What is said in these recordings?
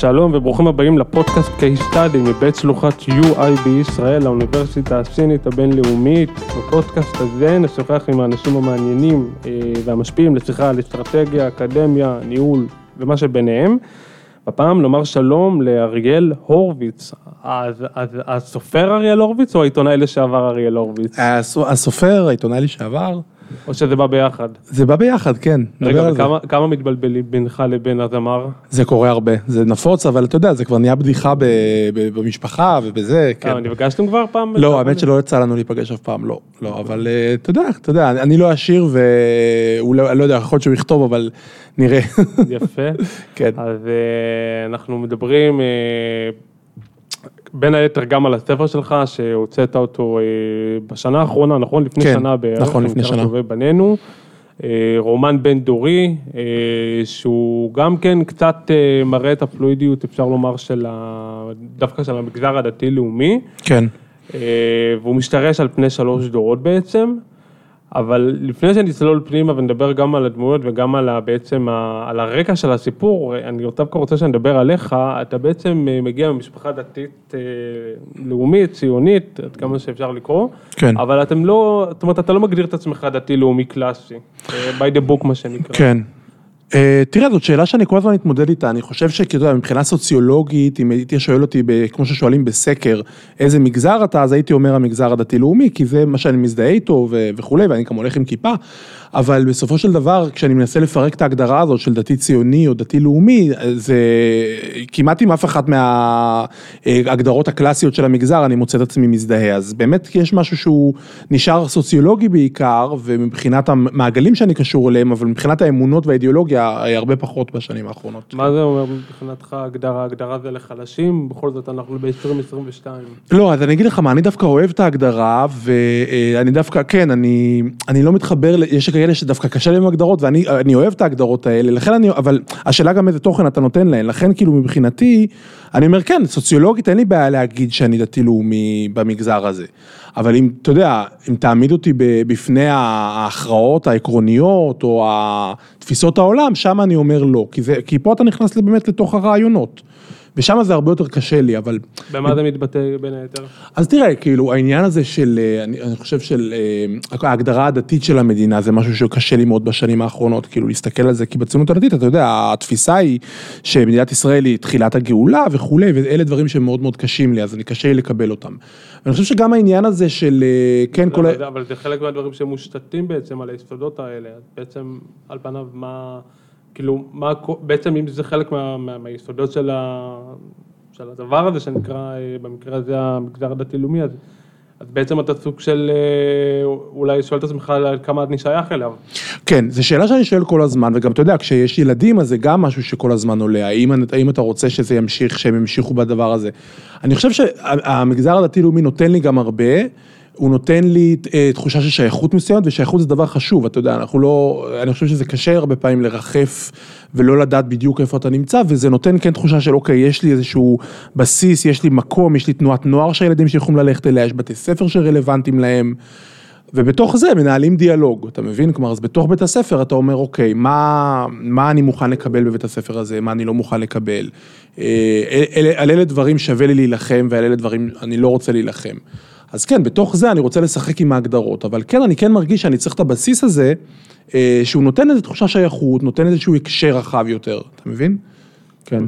שלום וברוכים הבאים לפודקאסט Case Study מבית שלוחת UI בישראל, האוניברסיטה הסינית הבינלאומית. בפודקאסט הזה נשוחח עם האנשים המעניינים אה, והמשפיעים לשיחה על אסטרטגיה, אקדמיה, ניהול ומה שביניהם. בפעם נאמר שלום לאריאל הורוביץ, אז, אז, הסופר אריאל הורוביץ או העיתונאי לשעבר אריאל הורוביץ? הסופר, העיתונאי לשעבר. או שזה בא ביחד? זה בא ביחד, כן. רגע, כמה, כמה מתבלבלים בינך לבין הזמר? זה קורה הרבה, זה נפוץ, אבל אתה יודע, זה כבר נהיה בדיחה ב, ב, במשפחה ובזה, כן. אה, נפגשתם כבר פעם? לא, האמת שלא יצא לנו להיפגש אף פעם, לא. לא, אבל אה, אתה יודע, אתה יודע, אני לא עשיר ואולי, לא, אני לא יודע, יכול להיות שהוא יכתוב, אבל נראה. יפה. כן. אז אה, אנחנו מדברים... בין היתר גם על הספר שלך, שהוצאת אותו אה, בשנה האחרונה, נכון? לפני כן, שנה בערך. נכון, לפני שנה. טובי בנינו. אה, רומן בין דורי, אה, שהוא גם כן קצת מראה את הפלואידיות, אפשר לומר, של ה... דווקא של המגזר הדתי-לאומי. כן. והוא משתרש על פני שלוש דורות בעצם. אבל לפני שנצלול פנימה ונדבר גם על הדמויות וגם על ה, בעצם ה, על הרקע של הסיפור, אני דווקא רוצה שנדבר עליך, אתה בעצם אה, מגיע ממשפחה דתית אה, לאומית, ציונית, עד כמה שאפשר לקרוא, כן. אבל אתם לא, זאת אומרת, אתה לא מגדיר את עצמך דתי לאומי קלאסי, אה, by the book מה שנקרא. כן. Uh, תראה, זאת שאלה שאני כל הזמן מתמודד איתה, אני חושב שכאילו, מבחינה סוציולוגית, אם הייתי שואל אותי, כמו ששואלים בסקר, איזה מגזר אתה, אז הייתי אומר המגזר הדתי-לאומי, כי זה מה שאני מזדהה איתו וכולי, ואני גם הולך עם כיפה, אבל בסופו של דבר, כשאני מנסה לפרק את ההגדרה הזאת של דתי ציוני או דתי לאומי, זה כמעט עם אף אחת מההגדרות הקלאסיות של המגזר, אני מוצא את עצמי מזדהה. אז באמת יש משהו שהוא נשאר סוציולוגי בעיקר, ומבחינת המעגלים שאני קשור אליהם, אבל מבחינת האמונות והאידיאולוגיה, הרבה פחות בשנים האחרונות. מה זה אומר מבחינתך הגדרה? הגדרה זה לחלשים? בכל זאת אנחנו ב-2022. לא, אז אני אגיד לך מה, אני דווקא אוהב את ההגדרה, ואני דווקא, כן, אני, אני לא מתחבר, יש כאלה שדווקא קשה להם הגדרות, ואני אוהב את ההגדרות האלה, לכן אני, אבל השאלה גם איזה תוכן אתה נותן להן, לכן כאילו מבחינתי, אני אומר כן, סוציולוגית אין לי בעיה להגיד שאני דתי לאומי במגזר הזה, אבל אם, אתה יודע, אם תעמיד אותי בפני ההכרעות העקרוניות, או תפיסות העולם, שם אני אומר לא, כי, זה, כי פה אתה נכנס באמת לתוך הרעיונות. ושם זה הרבה יותר קשה לי, אבל... במה זה מתבטא בין היתר? אז תראה, כאילו, העניין הזה של, אה, אני, אני חושב של אה, ההגדרה הדתית של המדינה, זה משהו שקשה לי מאוד בשנים האחרונות, כאילו, להסתכל על זה, כי בציונות הדתית, אתה יודע, התפיסה היא שמדינת ישראל היא תחילת הגאולה וכולי, ואלה דברים שהם מאוד קשים לי, אז אני קשה לי לקבל אותם. ואני חושב שגם העניין הזה של, אה, כן, כל... אבל, אבל זה חלק מהדברים שמושתתים בעצם על היסודות האלה, בעצם, על פניו, מה... כאילו, מה, בעצם אם זה חלק מה, מה, מהיסודות של, ה, של הדבר הזה שנקרא אה, במקרה הזה המגזר הדתי-לאומי, אז, אז בעצם אתה סוג של אה, אולי שואל את עצמך כמה אני שייך אליו. כן, זו שאלה שאני שואל כל הזמן, וגם אתה יודע, כשיש ילדים אז זה גם משהו שכל הזמן עולה, האם, האם אתה רוצה שזה ימשיך, שהם ימשיכו בדבר הזה. אני חושב שהמגזר הדתי-לאומי נותן לי גם הרבה. הוא נותן לי אה, תחושה של שייכות מסוימת, ושייכות זה דבר חשוב, אתה יודע, אנחנו לא, אני חושב שזה קשה הרבה פעמים לרחף ולא לדעת בדיוק איפה אתה נמצא, וזה נותן כן תחושה של אוקיי, יש לי איזשהו בסיס, יש לי מקום, יש לי תנועת נוער שהילדים שיכולים ללכת אליה, יש בתי ספר שרלוונטיים להם. ובתוך זה מנהלים דיאלוג, אתה מבין? כלומר, אז בתוך בית הספר אתה אומר, אוקיי, מה, מה אני מוכן לקבל בבית הספר הזה, מה אני לא מוכן לקבל. אה, אל, על אלה דברים שווה לי להילחם ועל אלה דברים אני לא רוצה להילחם. אז כן, בתוך זה אני רוצה לשחק עם ההגדרות, אבל כן, אני כן מרגיש שאני צריך את הבסיס הזה, אה, שהוא נותן איזו תחושה שייכות, נותן איזשהו הקשר רחב יותר, אתה מבין? כן.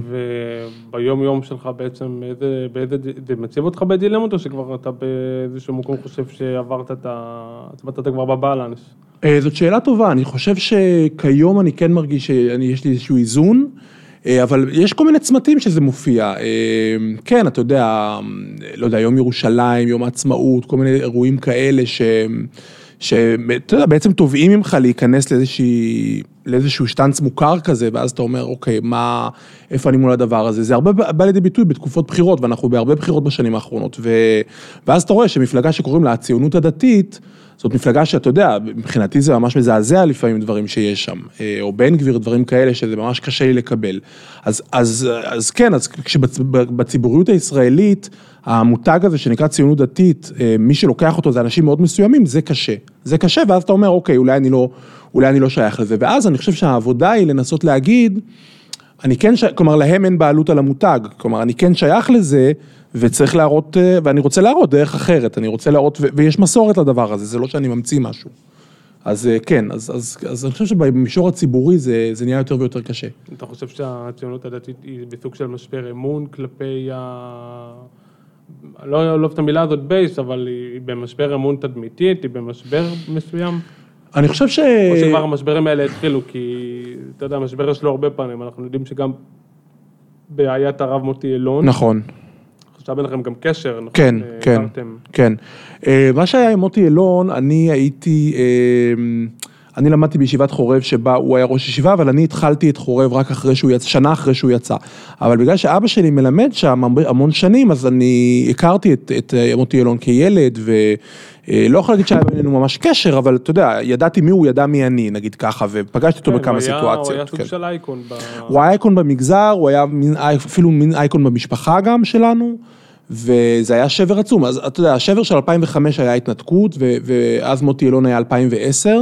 וביום יום שלך בעצם, איזה, באיזה, זה מציב אותך בדילמות, או שכבר אתה באיזשהו מקום חושב שעברת את ה... זאת אומרת, אתה כבר בבלנס? אה, זאת שאלה טובה, אני חושב שכיום אני כן מרגיש שיש לי איזשהו איזון. אה, אבל יש כל מיני צמתים שזה מופיע. אה, כן, אתה יודע, לא יודע, יום ירושלים, יום העצמאות, כל מיני אירועים כאלה שהם, שאתה יודע, בעצם תובעים ממך להיכנס לאיזושהי, לאיזשהו שטנץ מוכר כזה, ואז אתה אומר, אוקיי, מה, איפה אני מול הדבר הזה? זה הרבה בא לידי ביטוי בתקופות בחירות, ואנחנו בהרבה בחירות בשנים האחרונות, ו... ואז אתה רואה שמפלגה שקוראים לה הציונות הדתית, זאת מפלגה שאתה יודע, מבחינתי זה ממש מזעזע לפעמים דברים שיש שם, אה, או בן גביר, דברים כאלה, שזה ממש קשה לי לקבל. אז, אז, אז כן, אז כשבציבוריות הישראלית, המותג הזה שנקרא ציונות דתית, אה, מי שלוקח אותו זה אנשים מאוד מסוימים, זה קשה. זה קשה, ואז אתה אומר, אוקיי, אולי אני לא, אולי אני לא שייך לזה. ואז אני חושב שהעבודה היא לנסות להגיד, אני כן, ש... כלומר, להם אין בעלות על המותג, כלומר, אני כן שייך לזה, וצריך להראות, אה, ואני רוצה להראות דרך אחרת, אני רוצה להראות. ויש מסורת לדבר הזה, זה לא שאני ממציא משהו. אז אה, כן, אז, אז, אז אני חושב שבמישור הציבורי זה, זה נהיה יותר ויותר קשה. אתה חושב שהציונות הדתית היא בסוג של משבר אמון כלפי ה... לא אוהב את המילה הזאת בייס, אבל היא במשבר אמון תדמיתית, היא במשבר מסוים? אני חושב ש... או שכבר המשברים האלה התחילו, כי אתה יודע, המשבר יש לו הרבה פנים, אנחנו יודעים שגם בעיית הרב מוטי אלון. נכון. עכשיו אין לכם גם קשר, נכון? כן, כן, כן. אה, מה שהיה עם מוטי אלון, אני הייתי... אה, אני למדתי בישיבת חורב שבה הוא היה ראש ישיבה, אבל אני התחלתי את חורב רק אחרי שהוא יצא, שנה אחרי שהוא יצא. אבל בגלל שאבא שלי מלמד שם המון שנים, אז אני הכרתי את, את אה, מוטי אלון כילד, ולא יכול להגיד שהיה בינינו ממש קשר, אבל אתה יודע, ידעתי מי הוא, ידע מי אני, נגיד ככה, ופגשתי אותו כן, בכמה היה, סיטואציות. הוא היה סוג כן. של אייקון. ב... הוא היה אייקון במגזר, הוא היה מין, אפילו מין אייקון במשפחה גם שלנו. וזה היה שבר עצום, אז אתה יודע, השבר של 2005 היה התנתקות, ואז מוטי אלון היה 2010,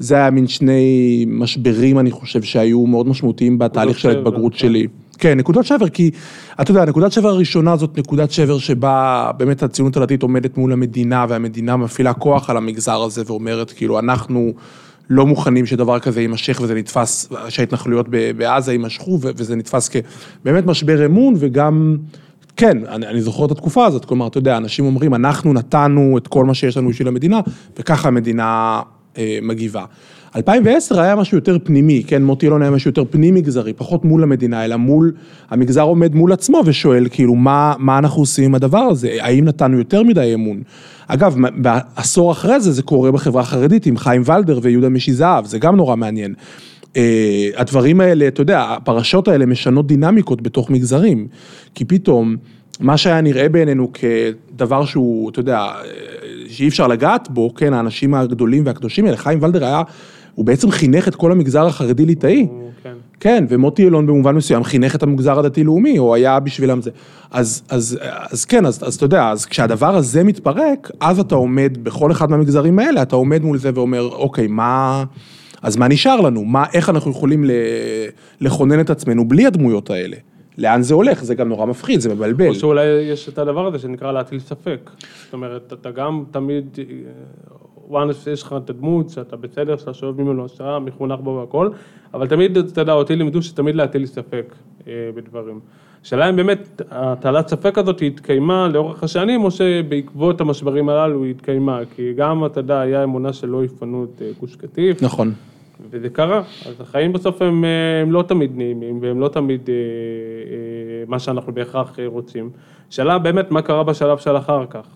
זה היה מין שני משברים, אני חושב, שהיו מאוד משמעותיים בתהליך של ההתבגרות נכון. שלי. כן, נקודת שבר, כי אתה יודע, נקודת שבר הראשונה זאת נקודת שבר שבה באמת הציונות הדתית עומדת מול המדינה, והמדינה מפעילה כוח על המגזר הזה ואומרת, כאילו, אנחנו לא מוכנים שדבר כזה יימשך וזה נתפס, שההתנחלויות בעזה יימשכו, וזה נתפס כבאמת משבר אמון, וגם, כן, אני, אני זוכר את התקופה הזאת, כלומר, אתה יודע, אנשים אומרים, אנחנו נתנו את כל מה שיש לנו בשביל המדינה, וככה המדינה מגיבה. 2010 היה משהו יותר פנימי, כן, מוטי אלון היה משהו יותר פנים מגזרי, פחות מול המדינה, אלא מול, המגזר עומד מול עצמו ושואל, כאילו, מה, מה אנחנו עושים עם הדבר הזה? האם נתנו יותר מדי אמון? אגב, בעשור אחרי זה, זה קורה בחברה החרדית עם חיים ולדר ויהודה משי זהב, זה גם נורא מעניין. Uh, הדברים האלה, אתה יודע, הפרשות האלה משנות דינמיקות בתוך מגזרים, כי פתאום, מה שהיה נראה בעינינו כדבר שהוא, אתה יודע, שאי אפשר לגעת בו, כן, האנשים הגדולים והקדושים האלה, חיים ולדר היה, הוא בעצם חינך את כל המגזר החרדי-ליטאי. כן. כן, ומוטי אלון במובן מסוים חינך את המגזר הדתי-לאומי, או היה בשבילם זה. אז, אז, אז כן, אז, אז אתה יודע, אז כשהדבר הזה מתפרק, אז אתה עומד, בכל אחד מהמגזרים האלה, אתה עומד מול זה ואומר, אוקיי, מה... אז מה נשאר לנו? מה, איך אנחנו יכולים לכונן את עצמנו בלי הדמויות האלה? לאן זה הולך, זה גם נורא מפחיד, זה מבלבל. או שאולי יש את הדבר הזה שנקרא להטיל ספק. זאת אומרת, אתה גם תמיד, once יש לך את הדמות, שאתה בסדר, שאתה שואב ממנו השראה, מחונך בו והכל, אבל תמיד, אתה יודע, אותי לימדו שתמיד להטיל ספק אה, בדברים. השאלה אם באמת הטלת ספק הזאת התקיימה לאורך השנים, או שבעקבות המשברים הללו היא התקיימה, כי גם, אתה יודע, היה אמונה שלא יפנו את אה, גוש קטיף. נכון. וזה קרה, אז החיים בסוף הם, אה, הם לא תמיד נעימים והם לא תמיד אה, אה, מה שאנחנו בהכרח רוצים. שאלה באמת מה קרה בשלב של אחר כך.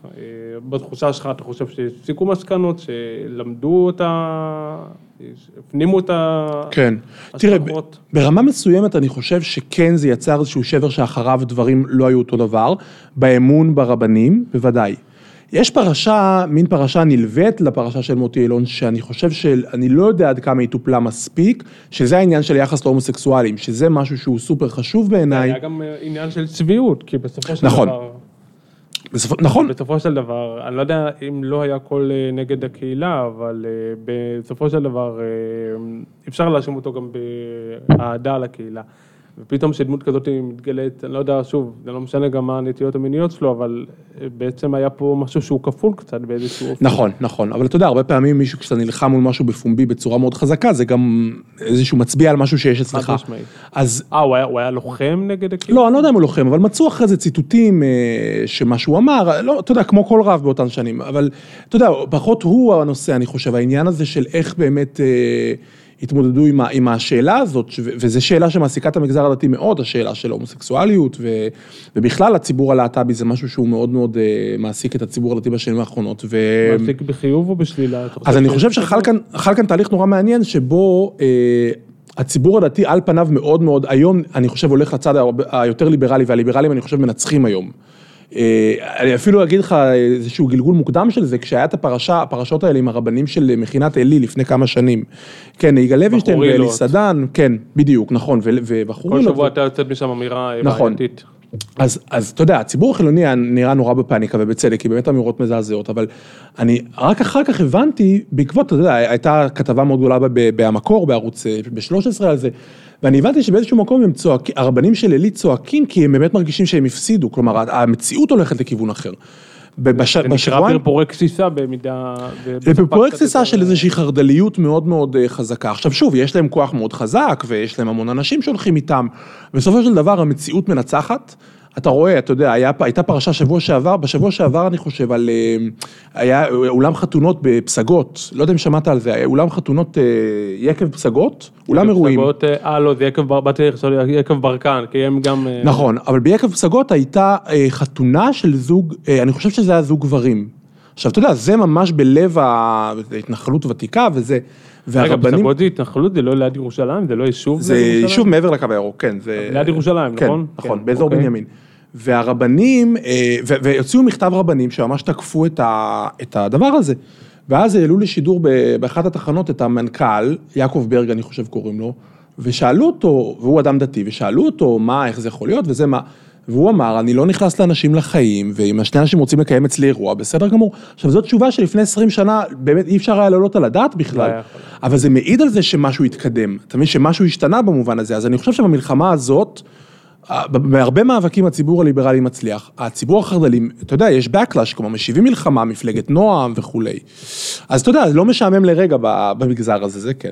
בתחושה שלך אתה חושב שהפסיקו מסקנות, שלמדו אותה, הפנימו את ההשלכות? כן, תראה, ברמה מסוימת אני חושב שכן זה יצר איזשהו שבר שאחריו דברים לא היו אותו דבר, באמון ברבנים, בוודאי. יש פרשה, מין פרשה נלווית לפרשה של מוטי אילון, שאני חושב שאני לא יודע עד כמה היא טופלה מספיק, שזה העניין של יחס להומוסקסואלים, שזה משהו שהוא סופר חשוב בעיניי. היה גם אה, עניין של צביעות, כי בסופו של נכון. דבר... בסופו, נכון. בסופו של דבר, אני לא יודע אם לא היה קול אה, נגד הקהילה, אבל אה, בסופו של דבר אפשר להאשים אותו גם באהדה לקהילה. ופתאום כשדמות כזאת מתגלית, אני לא יודע, שוב, זה לא משנה גם מה הנטיות המיניות שלו, אבל אה, בעצם היה פה משהו שהוא כפול קצת באיזשהו אופן. נכון, נכון, אבל אתה יודע, הרבה פעמים מישהו, כשאתה נלחם מול משהו בפומבי בצורה מאוד חזקה, זה גם איזשהו מצביע על משהו שיש אצלך. חד משמעית. אז... אה, הוא הוא היה לוחם נגד הקהילה? לא, אני לא יודע אם הוא לוחם, אבל מצאו אחרי זה ציטוטים אה, שמה שהוא אמר, לא, אתה יודע, כמו כל רב באותן שנים, אבל אתה יודע, פחות הוא הנושא, אני חושב, העניין הזה של איך באמת... אה, התמודדו עם, ה, עם השאלה הזאת, ו- וזו שאלה שמעסיקה את המגזר הדתי מאוד, השאלה של הומוסקסואליות, ו- ובכלל הציבור הלהט"בי זה משהו שהוא מאוד מאוד אה, מעסיק את הציבור הדתי בשנים האחרונות. ו... מעסיק בחיוב או בשלילה? אז אני חושב שחל כאן, כאן תהליך נורא מעניין, שבו אה, הציבור הדתי על פניו מאוד מאוד, היום אני חושב הולך לצד היותר ליברלי, והליברלים אני חושב מנצחים היום. אה, אני אפילו אגיד לך איזשהו גלגול מוקדם של זה, כשהיה את הפרשה, הפרשות האלה עם הרבנים של מכינת עלי לפני כמה שנים. כן, יגאל לוינשטיין ואלי. סדן, כן, בדיוק, נכון, ו- ובחרו כל שבוע אתה יוצאת משם אמירה אה, נכון. בעייתית. אז, אז אתה יודע, הציבור החילוני נראה נורא בפאניקה ובצדק, כי באמת אמירות מזעזעות, אבל אני רק אחר כך הבנתי, בעקבות, אתה יודע, הייתה כתבה מאוד גדולה ב- ב- בהמקור, בערוץ ב-13 על זה, ואני הבנתי שבאיזשהו מקום הם צועקים, הרבנים של עלי צועקים כי הם באמת מרגישים שהם הפסידו, כלומר המציאות הולכת לכיוון אחר. בש- זה נקרא פרפורי גסיסה במידה... תסיסה יותר- של איזושהי חרד"ליות מאוד מאוד אה, חזקה. עכשיו שוב, יש להם כוח מאוד חזק, ויש להם המון אנשים שהולכים איתם. בסופו של דבר המציאות מנצחת. אתה רואה, אתה יודע, היה, הייתה פרשה שבוע שעבר, בשבוע שעבר אני חושב על, אה, היה אולם חתונות בפסגות, לא יודע אם שמעת על זה, אולם חתונות אה, יקב פסגות, אולם אירועים. פסגות, אה, אה, לא, זה יקב באתי לחשוב יקב ברקן, כי הם גם... נכון, אבל ביקב פסגות הייתה חתונה של זוג, אני חושב שזה היה זוג גברים. עכשיו, אתה יודע, זה ממש בלב ההתנחלות ותיקה וזה, והרבנים... פסגות זה התנחלות, זה לא ליד ירושלים, זה לא יישוב זה? יישוב מעבר לקו הירוק, כן. זה... ליד ירושלים, כן, נכון? נכון, כן, באזור אוקיי. בנימין. והרבנים, אה, והוציאו מכתב רבנים שממש תקפו את, ה, את הדבר הזה. ואז העלו לשידור באחת התחנות את המנכ"ל, יעקב ברג אני חושב קוראים לו, ושאלו אותו, והוא אדם דתי, ושאלו אותו מה, איך זה יכול להיות וזה מה, והוא אמר, אני לא נכנס לאנשים לחיים, ואם השני אנשים רוצים לקיים אצלי אירוע, בסדר גמור. עכשיו, זו תשובה שלפני 20 שנה, באמת אי אפשר היה להעלות על הדעת בכלל. יכול. אבל זה מעיד על זה שמשהו התקדם, אתה מבין שמשהו השתנה במובן הזה, אז אני חושב שבמלחמה הזאת, בהרבה מאבקים הציבור הליברלי מצליח, הציבור החרד"לי, אתה יודע, יש backlash, כלומר משיבים מלחמה, מפלגת נועם וכולי. אז אתה יודע, לא משעמם לרגע במגזר הזה, זה כן.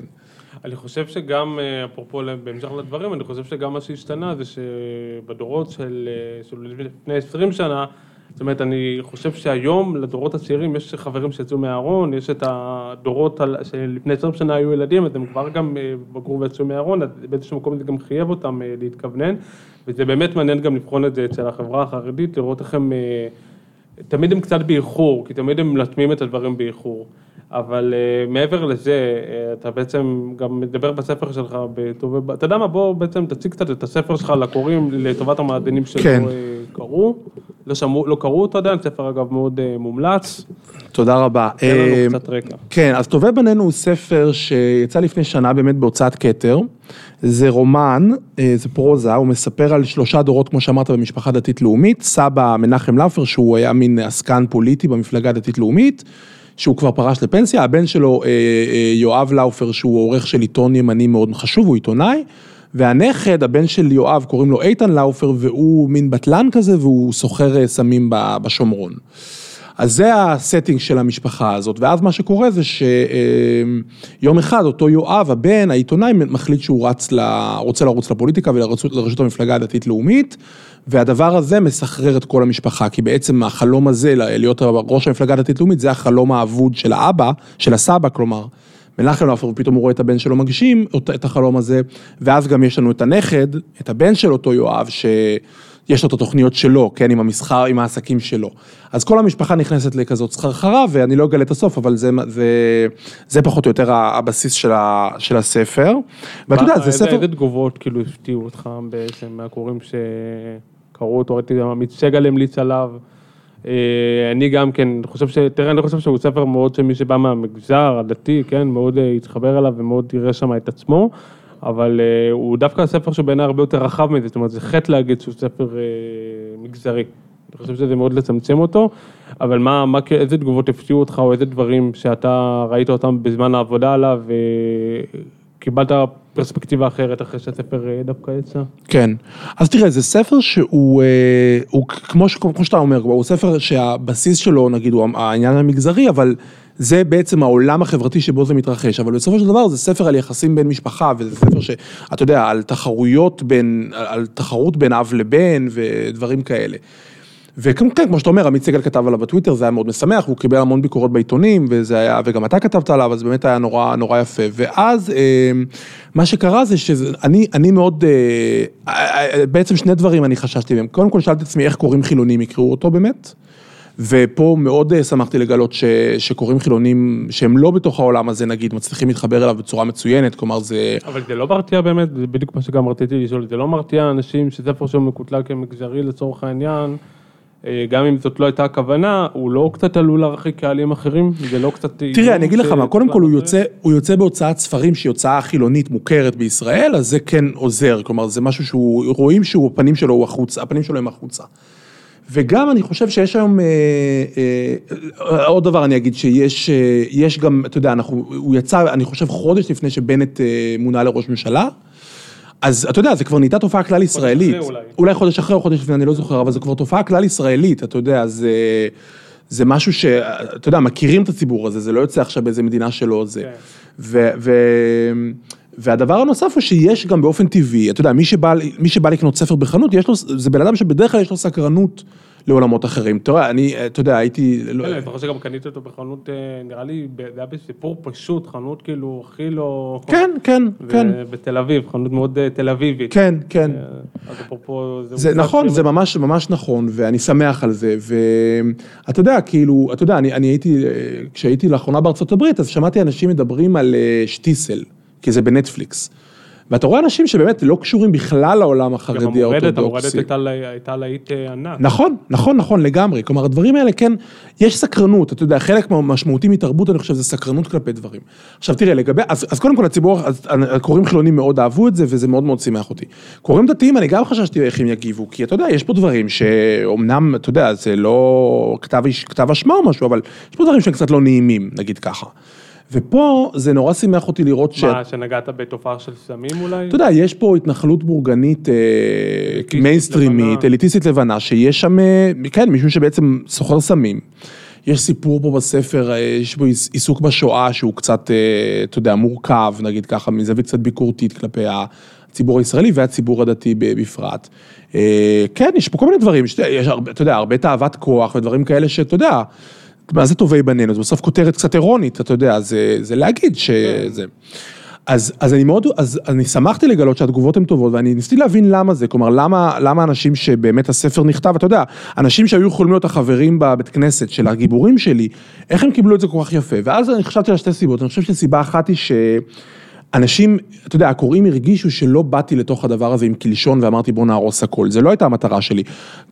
אני חושב שגם, אה, אפרופו, בהמשך לדברים, אני חושב שגם מה שהשתנה זה שבדורות של, אה, של לפני 20 שנה, זאת אומרת, אני חושב שהיום לדורות הצעירים יש חברים שיצאו מהארון, יש את הדורות שלפני 20 שנה היו ילדים, אז הם כבר גם אה, בגרו ויצאו מהארון, אז באיזשהו מקום זה גם חייב אותם להתכוונן, וזה באמת מעניין גם לבחון את זה אצל החברה החרדית, לראות איך הם... תמיד הם קצת באיחור, כי תמיד הם מלטמים את הדברים באיחור. אבל uh, מעבר לזה, uh, אתה בעצם גם מדבר בספר שלך, בטוב, אתה יודע מה, בוא בעצם תציג קצת את הספר שלך לקוראים, לטובת המאזינים שלא כן. uh, קראו, לא שמעו, לא קראו אותו עדיין, ספר אגב מאוד uh, מומלץ, תודה רבה. תן אה, לנו קצת רקע. כן, אז טובי בנינו הוא ספר שיצא לפני שנה באמת בהוצאת כתר. זה רומן, אה, זה פרוזה, הוא מספר על שלושה דורות, כמו שאמרת, במשפחה דתית-לאומית. סבא מנחם לאופר, שהוא היה מין עסקן פוליטי במפלגה הדתית-לאומית, שהוא כבר פרש לפנסיה. הבן שלו, אה, אה, יואב לאופר, שהוא עורך של עיתון ימני מאוד חשוב, הוא עיתונאי. והנכד, הבן של יואב, קוראים לו איתן לאופר, והוא מין בטלן כזה, והוא סוחר אה, סמים בשומרון. אז זה ה setting של המשפחה הזאת, ואז מה שקורה זה שיום אחד אותו יואב, הבן, העיתונאי, מחליט שהוא רץ, ל... רוצה לרוץ לפוליטיקה ולרשות לרשות המפלגה הדתית-לאומית, והדבר הזה מסחרר את כל המשפחה, כי בעצם החלום הזה, להיות ראש המפלגה הדתית-לאומית, זה החלום האבוד של האבא, של הסבא, כלומר. מנחם לאופר, ופתאום הוא רואה את הבן שלו מגשים את החלום הזה, ואז גם יש לנו את הנכד, את הבן של אותו יואב, שיש לו את התוכניות שלו, כן, עם המסחר, עם העסקים שלו. אז כל המשפחה נכנסת לכזאת סחרחרה, ואני לא אגלה את הסוף, אבל זה, זה, זה פחות או יותר הבסיס של, ה, של הספר. ואתה יודע, זה ספר... איזה תגובות כאילו הפתיעו אותך בעצם מהקוראים שקראו אותו, ראיתי עמית סגל המליץ עליו. אה, אני גם כן, חושב ש... תראה, אני חושב שהוא ספר מאוד שמי שבא מהמגזר הדתי, כן, מאוד אה, יתחבר אליו ומאוד יראה שם את עצמו, אבל אה, הוא דווקא ספר שבעיניי הרבה יותר רחב מזה, זאת אומרת, זה חטא להגיד שהוא ספר מגזרי. אני חושב שזה מאוד לצמצם אותו, אבל מה, מה, איזה תגובות הפתיעו אותך, או איזה דברים שאתה ראית אותם בזמן העבודה עליו, וקיבלת פרספקטיבה אחרת אחרי שהספר אה, דווקא יצא? כן. אז תראה, זה ספר שהוא, אה, הוא כמו, ש- כמו שאתה אומר, הוא ספר שהבסיס שלו, נגיד, הוא העניין המגזרי, אבל זה בעצם העולם החברתי שבו זה מתרחש, אבל בסופו של דבר זה ספר על יחסים בין משפחה, וזה ספר שאתה יודע, על תחרויות בין, על תחרות בין אב לבן ודברים כאלה. וכן, כמו שאתה אומר, עמית סגל כתב עליו בטוויטר, זה היה מאוד משמח, והוא קיבל המון ביקורות בעיתונים, וזה היה, וגם אתה כתבת עליו, אז באמת היה נורא, נורא יפה. ואז אה, מה שקרה זה שאני אני מאוד, אה, בעצם שני דברים אני חששתי מהם. קודם כל שאלתי את עצמי איך קוראים חילונים יקראו אותו באמת. ופה מאוד אה, שמחתי לגלות ש, שקוראים חילונים שהם לא בתוך העולם הזה נגיד, מצליחים להתחבר אליו בצורה מצוינת, כלומר זה... אבל זה לא מרתיע באמת, זה בדיוק מה שגם רציתי לשאול, זה לא מרתיע אנשים שספר שם מקוטלג כמגזרי לצורך העניין, אה, גם אם זאת לא הייתה הכוונה, הוא לא קצת עלול להרחיק קהלים אחרים? זה לא קצת... תראה, אני אגיד לך מה, קודם כל הוא יוצא, הוא יוצא בהוצאת ספרים שהיא הוצאה חילונית מוכרת בישראל, אז זה כן עוזר, כלומר זה משהו שהוא, רואים שהוא, הפנים שלו הוא החוצה, הפנים שלו הם החוצה. וגם אני חושב שיש היום, אה, אה, עוד דבר אני אגיד, שיש אה, גם, אתה יודע, אנחנו, הוא יצא, אני חושב, חודש לפני שבנט אה, מונה לראש ממשלה. אז אתה יודע, זה כבר נהייתה תופעה כלל ישראלית. אולי. חודש אחרי או חודש לפני, אני לא זוכר, אבל זו כבר תופעה כלל ישראלית, אתה יודע, זה, זה משהו ש... אתה יודע, מכירים את הציבור הזה, זה לא יוצא עכשיו באיזה מדינה שלא זה. כן. ו, ו, והדבר הנוסף הוא שיש גם באופן טבעי, אתה יודע, מי שבא, מי שבא לקנות ספר בחנות, יש לו, זה בן אדם שבדרך כלל יש לו סקרנות לעולמות אחרים. תראה, אני, אתה יודע, הייתי... לא- כן, אני זוכר שגם קניתי אותו בחנות, אה, נראה לי, זה היה בסיפור פשוט, חנות כאילו הכי לא... כן, כן, כן. בתל אביב, חנות מאוד אה, תל אביבית. כן, כן. אה, אז אפרופו... זה נכון, זה ממש, ממש נכון, ואני שמח על זה, ואתה יודע, כאילו, אתה יודע, אני, הייתי, כשהייתי לאחרונה בארצות הברית, אז שמעתי אנשים מדברים על שטיסל, כי זה בנטפליקס. ואתה רואה אנשים שבאמת לא קשורים בכלל לעולם גם החרדי המורדת, המורדת האורתודוקסי. הייתה לה- הייתה להיט אה, ענק. נכון, נכון, נכון, לגמרי. כלומר, הדברים האלה, כן, יש סקרנות, אתה יודע, חלק משמעותי מתרבות, אני חושב, זה סקרנות כלפי דברים. עכשיו, תראה, לגבי, אז, אז קודם כל הציבור, הקוראים חילונים מאוד אהבו את זה, וזה מאוד מאוד שימח אותי. קוראים דתיים, אני גם חששתי איך הם יגיבו, כי אתה יודע, יש פה דברים שאומנם, אתה יודע, זה לא כתב, כתב אשמה או משהו, אבל יש פה דברים שהם קצת לא נעימים, נגיד ככה. ופה זה נורא שימח אותי לראות ש... מה, שנגעת בתופעה של סמים אולי? אתה יודע, יש פה התנחלות בורגנית אה, מיינסטרימית. אליטיסטית לבנה, שיש שם, אה, כן, מישהו שבעצם סוחר סמים. יש סיפור פה בספר, אה, יש בו עיס- עיסוק בשואה שהוא קצת, אתה יודע, מורכב, נגיד ככה, מזווית קצת ביקורתית כלפי הציבור הישראלי והציבור הדתי בפרט. כן, יש פה כל מיני דברים, יש הרבה, אתה יודע, הרבה תאוות כוח ודברים כאלה שאתה יודע, מה זה טובי בנינו? זה בסוף כותרת קצת אירונית, אתה יודע, זה, זה להגיד שזה... אז, אז אני מאוד, אז אני שמחתי לגלות שהתגובות הן טובות, ואני ניסיתי להבין למה זה, כלומר, למה, למה אנשים שבאמת הספר נכתב, אתה יודע, אנשים שהיו יכולים להיות החברים בבית כנסת של הגיבורים שלי, איך הם קיבלו את זה כל כך יפה, ואז אני חשבתי על שתי סיבות, אני חושב שסיבה אחת היא שאנשים, אתה יודע, הקוראים הרגישו שלא באתי לתוך הדבר הזה עם קלשון ואמרתי בוא נהרוס הכל, זה לא הייתה המטרה שלי.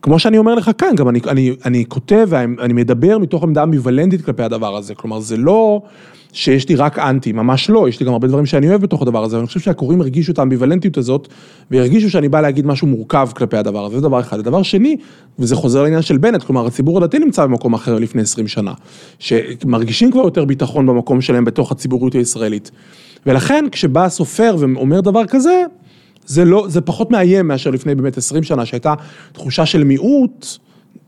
כמו שאני אומר לך כאן, גם אני, אני, אני כותב ואני מדבר מתוך עמדה אמביוולנטית כלפי הדבר הזה, כלומר, זה לא... שיש לי רק אנטי, ממש לא, יש לי גם הרבה דברים שאני אוהב בתוך הדבר הזה, ואני חושב שהקוראים הרגישו את האמביוולנטיות הזאת, והרגישו שאני בא להגיד משהו מורכב כלפי הדבר הזה, זה דבר אחד. הדבר שני, וזה חוזר לעניין של בנט, כלומר הציבור הדתי נמצא במקום אחר לפני 20 שנה, שמרגישים כבר יותר ביטחון במקום שלהם בתוך הציבוריות הישראלית. ולכן כשבא הסופר ואומר דבר כזה, זה לא, זה פחות מאיים מאשר לפני באמת 20 שנה, שהייתה תחושה של מיעוט,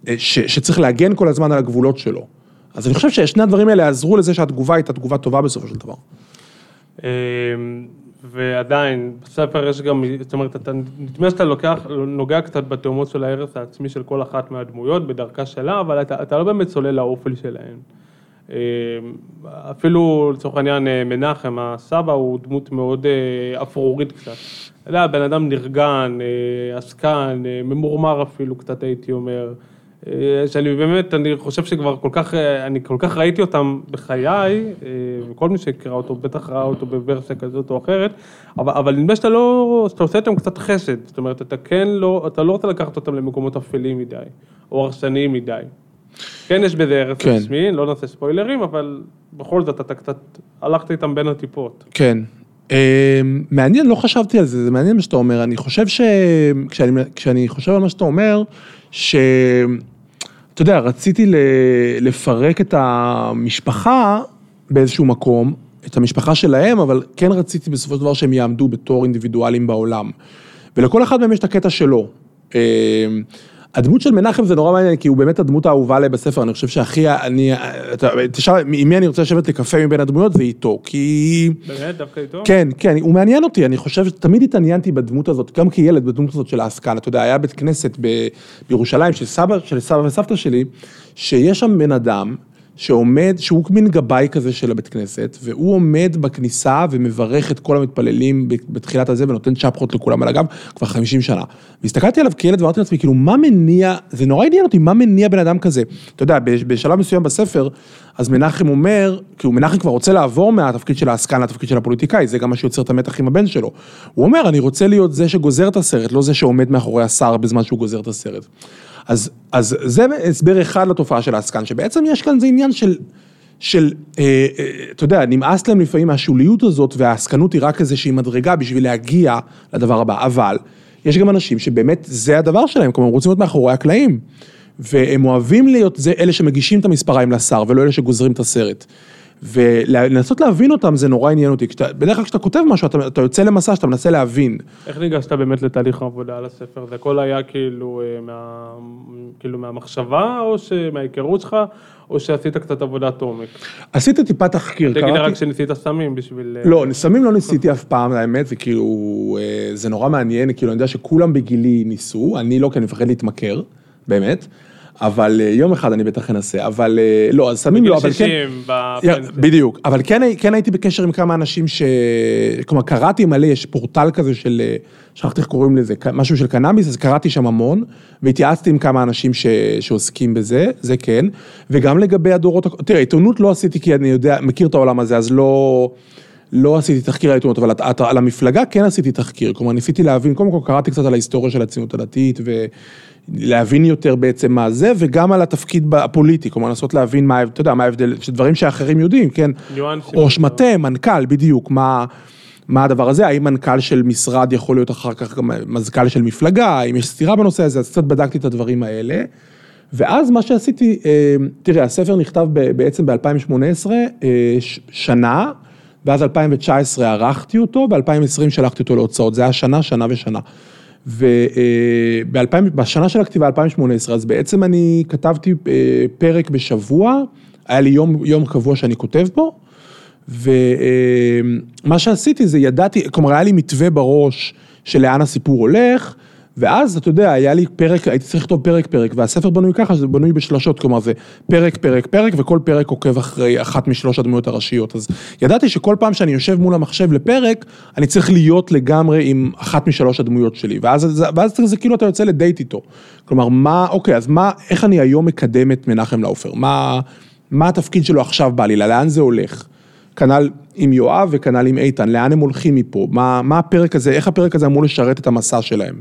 אה, ש, שצריך להגן כל הזמן על הגבולות שלו. אז אני חושב ששני הדברים האלה עזרו לזה שהתגובה הייתה תגובה טובה בסופו של דבר. אמ, ועדיין, בספר יש גם, זאת אומרת, אתה, נדמה שאתה לוקח, נוגע קצת בתאומות של ההרס העצמי של כל אחת מהדמויות בדרכה שלה, אבל אתה, אתה לא באמת צולל לאופל שלהן. אמ, אפילו לצורך העניין אה, מנחם, הסבא, הוא דמות מאוד אה, אפרורית קצת. אתה יודע, בן אדם נרגן, אה, עסקן, ממורמר אפילו קצת הייתי אומר. שאני באמת, אני חושב שכבר כל כך, אני כל כך ראיתי אותם בחיי, וכל מי שקרא אותו בטח ראה אותו בוורסיה כזאת או אחרת, אבל, אבל נדמה שאתה לא, שאתה עושה איתם קצת חסד, זאת אומרת, אתה כן לא, אתה לא רוצה לקחת אותם למקומות אפלים מדי, או הרסניים מדי. כן, יש בזה הרס כן. עצמי, לא נעשה ספוילרים, אבל בכל זאת אתה קצת הלכת איתם בין הטיפות. כן. אה, מעניין, לא חשבתי על זה, זה מעניין מה שאתה אומר. אני חושב ש... כשאני, כשאני חושב על מה שאתה אומר, ש... אתה יודע, רציתי ל- לפרק את המשפחה באיזשהו מקום, את המשפחה שלהם, אבל כן רציתי בסופו של דבר שהם יעמדו בתור אינדיבידואלים בעולם. ולכל אחד מהם יש את הקטע שלו. הדמות של מנחם זה נורא מעניין, כי הוא באמת הדמות האהובה עליי בספר, אני חושב שהכי, אני, אתה, תשאל, עם מי אני רוצה לשבת לקפה מבין הדמויות, זה איתו, כי... באמת? דווקא איתו? כן, כן, הוא מעניין אותי, אני חושב, תמיד התעניינתי בדמות הזאת, גם כילד, בדמות הזאת של העסקן, אתה יודע, היה בית כנסת ב, בירושלים של סבא, של סבא וסבתא שלי, שיש שם בן אדם, שעומד, שהוא מין גבאי כזה של הבית כנסת, והוא עומד בכניסה ומברך את כל המתפללים בתחילת הזה ונותן צ'פחות לכולם על הגב כבר 50 שנה. והסתכלתי עליו כילד ואמרתי לעצמי, כאילו, מה מניע, זה נורא עניין אותי, מה מניע בן אדם כזה? אתה יודע, בשלב מסוים בספר, אז מנחם אומר, כאילו מנחם כבר רוצה לעבור מהתפקיד של העסקן לתפקיד של הפוליטיקאי, זה גם מה שיוצר את המתח עם הבן שלו. הוא אומר, אני רוצה להיות זה שגוזר את הסרט, לא זה שעומד מאחורי השר בזמן שהוא גוזר את הסרט. אז, אז זה הסבר אחד לתופעה של העסקן, שבעצם יש כאן, זה עניין של, של, אה, אה, אתה יודע, נמאס להם לפעמים מהשוליות הזאת, והעסקנות היא רק איזושהי מדרגה בשביל להגיע לדבר הבא, אבל יש גם אנשים שבאמת זה הדבר שלהם, כלומר, הם רוצים להיות מאחורי הקלעים. והם אוהבים להיות זה אלה שמגישים את המספריים לשר, ולא אלה שגוזרים את הסרט. ולנסות להבין אותם זה נורא עניין אותי, בדרך כלל כשאתה כותב משהו, אתה, אתה יוצא למסע שאתה מנסה להבין. איך ניגשת באמת לתהליך העבודה על הספר? זה הכל היה כאילו, אה, מה, כאילו מהמחשבה, או מההיכרות שלך, או שעשית קצת עבודת עומק? עשיתי טיפה תחקיר, קראתי. תגיד רק שניסית סמים בשביל... אה, לא, סמים לא ניסיתי אף פעם, האמת, זה כאילו, אה, זה נורא מעניין, כאילו, אני יודע שכולם בגילי ניסו, אני לא, כי אני מפחד להתמכר, באמת. אבל אה, יום אחד אני בטח אנסה, אבל אה, לא, אז סמים לא, אבל כן... בגיל 60 בפנסיה. בדיוק, אבל כן, כן הייתי בקשר עם כמה אנשים ש... כלומר, קראתי מלא, יש פורטל כזה של, אה, שכחתי איך קוראים לזה, משהו של קנאביס, אז קראתי שם המון, והתייעצתי עם כמה אנשים ש... שעוסקים בזה, זה כן, וגם לגבי הדורות, תראה, עיתונות לא עשיתי כי אני יודע, מכיר את העולם הזה, אז לא... לא עשיתי תחקיר על העיתונות, אבל על המפלגה כן עשיתי תחקיר, כלומר ניסיתי להבין, קודם כל קראתי קצת על ההיסטוריה של הציונות הדתית ולהבין יותר בעצם מה זה, וגם על התפקיד הפוליטי, כלומר לנסות להבין מה, אתה יודע, מה ההבדל, דברים שאחרים יודעים, כן? ראש מטה, מנכ"ל, בדיוק, מה... מה הדבר הזה, האם מנכ"ל של משרד יכול להיות אחר כך גם מזכ"ל של מפלגה, האם יש סתירה בנושא הזה, אז קצת בדקתי את הדברים האלה. ואז מה שעשיתי, אה, תראה, הספר נכתב בעצם ב-2018, אה, שנה, ואז 2019 ערכתי אותו, ב-2020 שלחתי אותו להוצאות, זה היה שנה, שנה ושנה. ובשנה של הכתיבה, 2018, אז בעצם אני כתבתי אה, פרק בשבוע, היה לי יום, יום קבוע שאני כותב בו, ומה שעשיתי זה ידעתי, כלומר היה לי מתווה בראש של לאן הסיפור הולך, ואז, אתה יודע, היה לי פרק, הייתי צריך לכתוב פרק פרק, והספר בנוי ככה, זה בנוי בשלשות, כלומר זה פרק פרק פרק, וכל פרק עוקב אחרי אחת משלוש הדמויות הראשיות. אז ידעתי שכל פעם שאני יושב מול המחשב לפרק, אני צריך להיות לגמרי עם אחת משלוש הדמויות שלי, ואז, ואז זה כאילו אתה יוצא לדייט איתו. כלומר, מה, אוקיי, אז מה, איך אני היום מקדם את מנחם לאופר? מה, מה התפקיד שלו עכשיו בעלילה, לאן זה הולך? כנ"ל עם יואב וכנ"ל עם איתן, לאן הם הולכים מפה, מה, מה הפרק הזה, איך הפרק הזה אמור לשרת את המסע שלהם.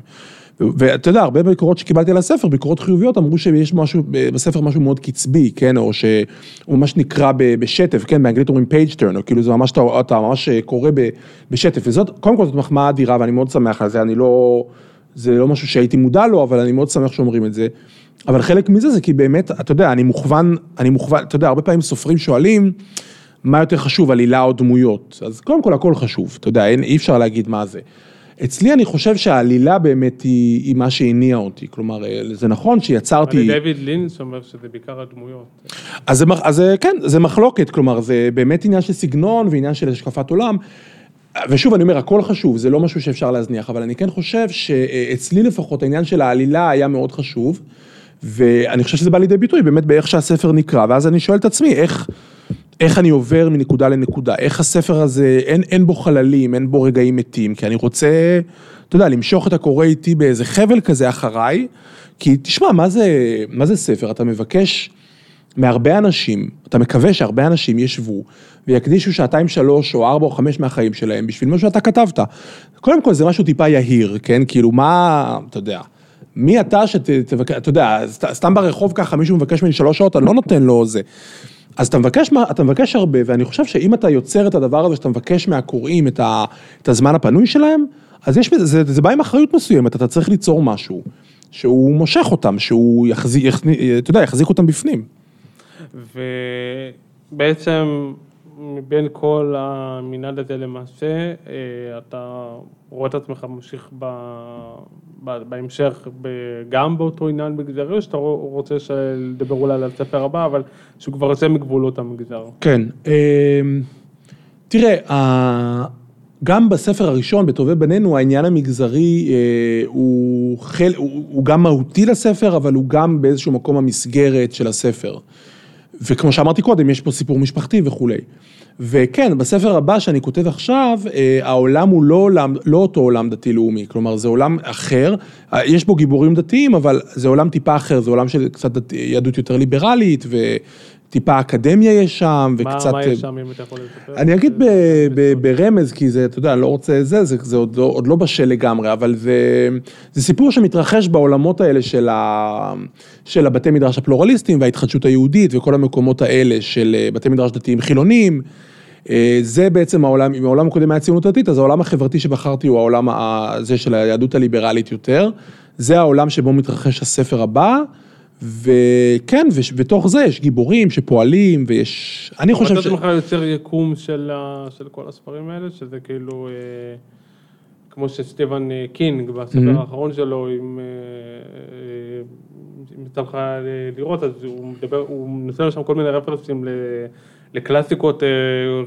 ואתה יודע, הרבה ביקורות שקיבלתי על הספר, ביקורות חיוביות, אמרו שיש משהו, בספר משהו מאוד קצבי, כן, או שהוא ממש נקרא בשטף, כן, באנגלית אומרים page turn, או כאילו זה ממש, אתה, אתה ממש קורא בשטף, וזאת, קודם כל זאת מחמאה אדירה, ואני מאוד שמח על זה, אני לא, זה לא משהו שהייתי מודע לו, אבל אני מאוד שמח שאומרים את זה. אבל חלק מזה זה כי באמת, אתה יודע, אני מוכוון, אני מוכוון, אתה יודע, הרבה פעמים סופרים שואלים, מה יותר חשוב, עלילה או דמויות? אז קודם כל הכל חשוב, אתה יודע, אין, אי אפשר להגיד מה זה. אצלי אני חושב שהעלילה באמת היא, היא מה שהניע אותי, כלומר, אה, זה נכון שיצרתי... אבל דיוויד לינס אומר שזה בעיקר הדמויות. אז זה, אז כן, זה מחלוקת, כלומר, זה באמת עניין של סגנון ועניין של השקפת עולם. ושוב, אני אומר, הכל חשוב, זה לא משהו שאפשר להזניח, אבל אני כן חושב שאצלי לפחות העניין של העלילה היה מאוד חשוב, ואני חושב שזה בא לידי ביטוי באמת באיך שהספר נקרא, ואז אני שואל את עצמי, איך... איך אני עובר מנקודה לנקודה, איך הספר הזה, אין, אין בו חללים, אין בו רגעים מתים, כי אני רוצה, אתה יודע, למשוך את הקורא איתי באיזה חבל כזה אחריי, כי תשמע, מה זה, מה זה ספר? אתה מבקש מהרבה אנשים, אתה מקווה שהרבה אנשים ישבו ויקדישו שעתיים, שלוש או ארבע או חמש מהחיים שלהם בשביל מה שאתה כתבת. קודם כל זה משהו טיפה יהיר, כן? כאילו מה, אתה יודע. מי אתה שתבקש, אתה יודע, סתם ברחוב ככה מישהו מבקש ממני שלוש שעות, אני לא נותן לו זה. אז אתה מבקש, אתה מבקש הרבה, ואני חושב שאם אתה יוצר את הדבר הזה, שאתה מבקש מהקוראים את, ה, את הזמן הפנוי שלהם, אז יש בזה, זה, זה בא עם אחריות מסוימת, אתה צריך ליצור משהו שהוא מושך אותם, שהוא יחזיק, אתה יודע, יחזיק אותם בפנים. ובעצם מבין כל המנעד הזה למעשה, אה, אתה רואה את עצמך ממשיך ב, בהמשך גם באותו עניין מגזרי, או שאתה רוצה לדבר אולי על הספר הבא, אבל שהוא כבר יוצא מגבולות המגזר? כן. אה, תראה, גם בספר הראשון, בטובי בנינו, העניין המגזרי אה, הוא, חל, הוא, הוא גם מהותי לספר, אבל הוא גם באיזשהו מקום המסגרת של הספר. וכמו שאמרתי קודם, יש פה סיפור משפחתי וכולי. וכן, בספר הבא שאני כותב עכשיו, אה, העולם הוא לא, עולם, לא אותו עולם דתי-לאומי, כלומר זה עולם אחר, אה, יש בו גיבורים דתיים, אבל זה עולם טיפה אחר, זה עולם של קצת יהדות יותר ליברלית, טיפה אקדמיה יש שם, וקצת... מה יש שם, אם אתה יכול לספר? אני אגיד ברמז, כי זה, אתה יודע, אני לא רוצה זה, זה, עוד, לא, עוד לא בשל לגמרי, אבל זה, סיפור שמתרחש בעולמות האלה של, הבתי מדרש הפלורליסטיים וההתחדשות היהודית וכל המקומות האלה של אה, בתי מדרש דתיים חילונים. אה, זה בעצם העולם, אם העולם הקודם היה ציונות דתית, אז העולם החברתי שבחרתי הוא העולם הזה של היהדות הליברלית יותר. זה העולם שבו מתרחש הספר הבא. וכן, ובתוך זה יש גיבורים שפועלים, ויש... אני חושב ש... אתה יוצר יקום של, של כל הספרים האלה, שזה כאילו, אה, כמו שסטיבן אה, קינג בספר mm-hmm. האחרון שלו, אם יצא לך לראות, אז הוא מדבר, הוא מנסה שם כל מיני רפרנסים לקלאסיקות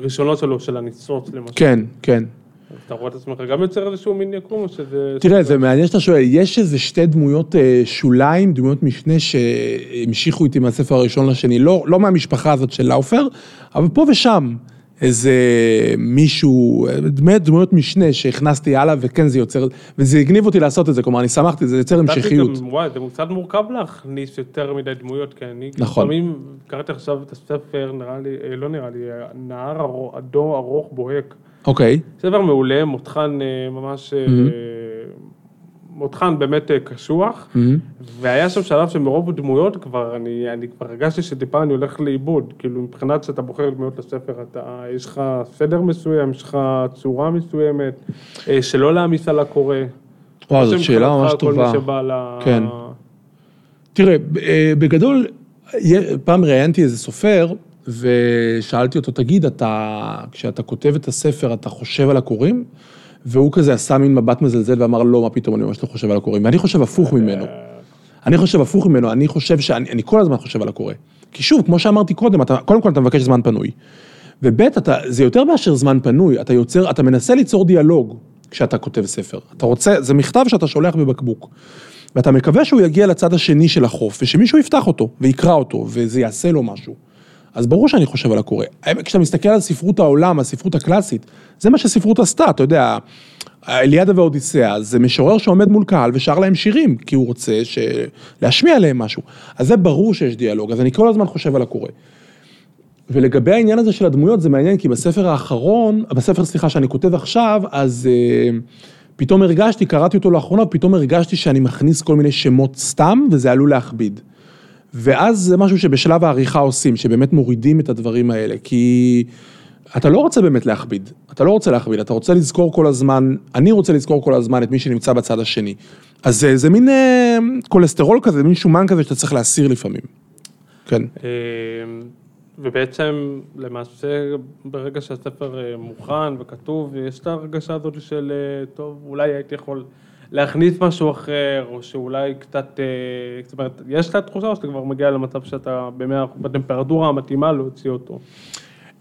ראשונות שלו, של הניצוץ למשל. כן, כן. אתה רואה את עצמך גם יוצר איזשהו מין יקום, או שזה... תראה, זה מעניין שאתה שואל, יש איזה שתי דמויות אה, שוליים, דמויות משנה שהמשיכו איתי מהספר הראשון לשני, לא, לא מהמשפחה הזאת של לאופר, אבל פה ושם. איזה מישהו, דמי, דמויות משנה שהכנסתי הלאה, וכן זה יוצר, וזה הגניב אותי לעשות את זה, כלומר אני שמחתי, זה יוצר המשכיות. וואי, זה קצת מורכב להכניס יותר מדי דמויות, כי אני נכון. לפעמים קראתי עכשיו את הספר, נראה לי, אה, לא נראה לי, נהר אדום ארוך בוהק. אוקיי. ספר מעולה, מותחן אה, ממש, mm-hmm. מותחן באמת אה, קשוח, mm-hmm. והיה שם שלב שמרוב דמויות כבר, אני, אני כבר הרגשתי שטיפה אני הולך לאיבוד, כאילו מבחינת שאתה בוחר דמויות לספר, אתה, יש לך סדר מסוים, יש לך צורה מסוימת, שלא להעמיס על הקורא. וואו, זאת שאלה ממש טובה. כן. תראה, בגדול, פעם ראיינתי איזה סופר, ושאלתי אותו, תגיד, אתה, כשאתה כותב את הספר, אתה חושב על הקוראים? והוא כזה עשה מין מבט מזלזל ואמר, לא, מה פתאום אני אומר שאתה חושב על הקוראים? ואני חושב הפוך ממנו. אני חושב הפוך ממנו, אני חושב שאני אני כל הזמן חושב על הקורא. כי שוב, כמו שאמרתי קודם, אתה, קודם כל אתה מבקש זמן פנוי. וב', זה יותר מאשר זמן פנוי, אתה יוצר, אתה מנסה ליצור דיאלוג כשאתה כותב ספר. אתה רוצה, זה מכתב שאתה שולח בבקבוק. ואתה מקווה שהוא יגיע לצד השני של החוף, ושמישהו יפתח אותו, ויקרא אותו, וזה יעשה לו משהו. אז ברור שאני חושב על הקורא. כשאתה מסתכל על ספרות העולם, הספרות הקלאסית, זה מה שספרות עשתה, אתה יודע, אליאדה ואודיסאה, זה משורר שעומד מול קהל ושר להם שירים, כי הוא רוצה ש... להשמיע עליהם משהו. אז זה ברור שיש דיאלוג, אז אני כל הזמן חושב על הקורא. ולגבי העניין הזה של הדמויות, זה מעניין, כי בספר האחרון, בספר, סליחה, שאני כותב עכשיו, אז uh, פתאום הרגשתי, קראתי אותו לאחרונה, פתאום הרגשתי שאני מכניס כל מיני שמות סתם, וזה עלול להכביד. ואז זה משהו שבשלב העריכה עושים, שבאמת מורידים את הדברים האלה, כי אתה לא רוצה באמת להכביד, אתה לא רוצה להכביד, אתה רוצה לזכור כל הזמן, אני רוצה לזכור כל הזמן את מי שנמצא בצד השני. אז זה, זה מין אה, כולסטרול כזה, מין שומן כזה שאתה צריך להסיר לפעמים. כן. אה, ובעצם למעשה ברגע שהספר אה, מוכן וכתוב, יש את ההרגשה הזאת של אה, טוב, אולי הייתי יכול להכניס משהו אחר, או שאולי קצת, אה, זאת אומרת, יש לך תחושה או שאתה כבר מגיע למצב שאתה במאה, בטמפרטורה המתאימה להוציא אותו?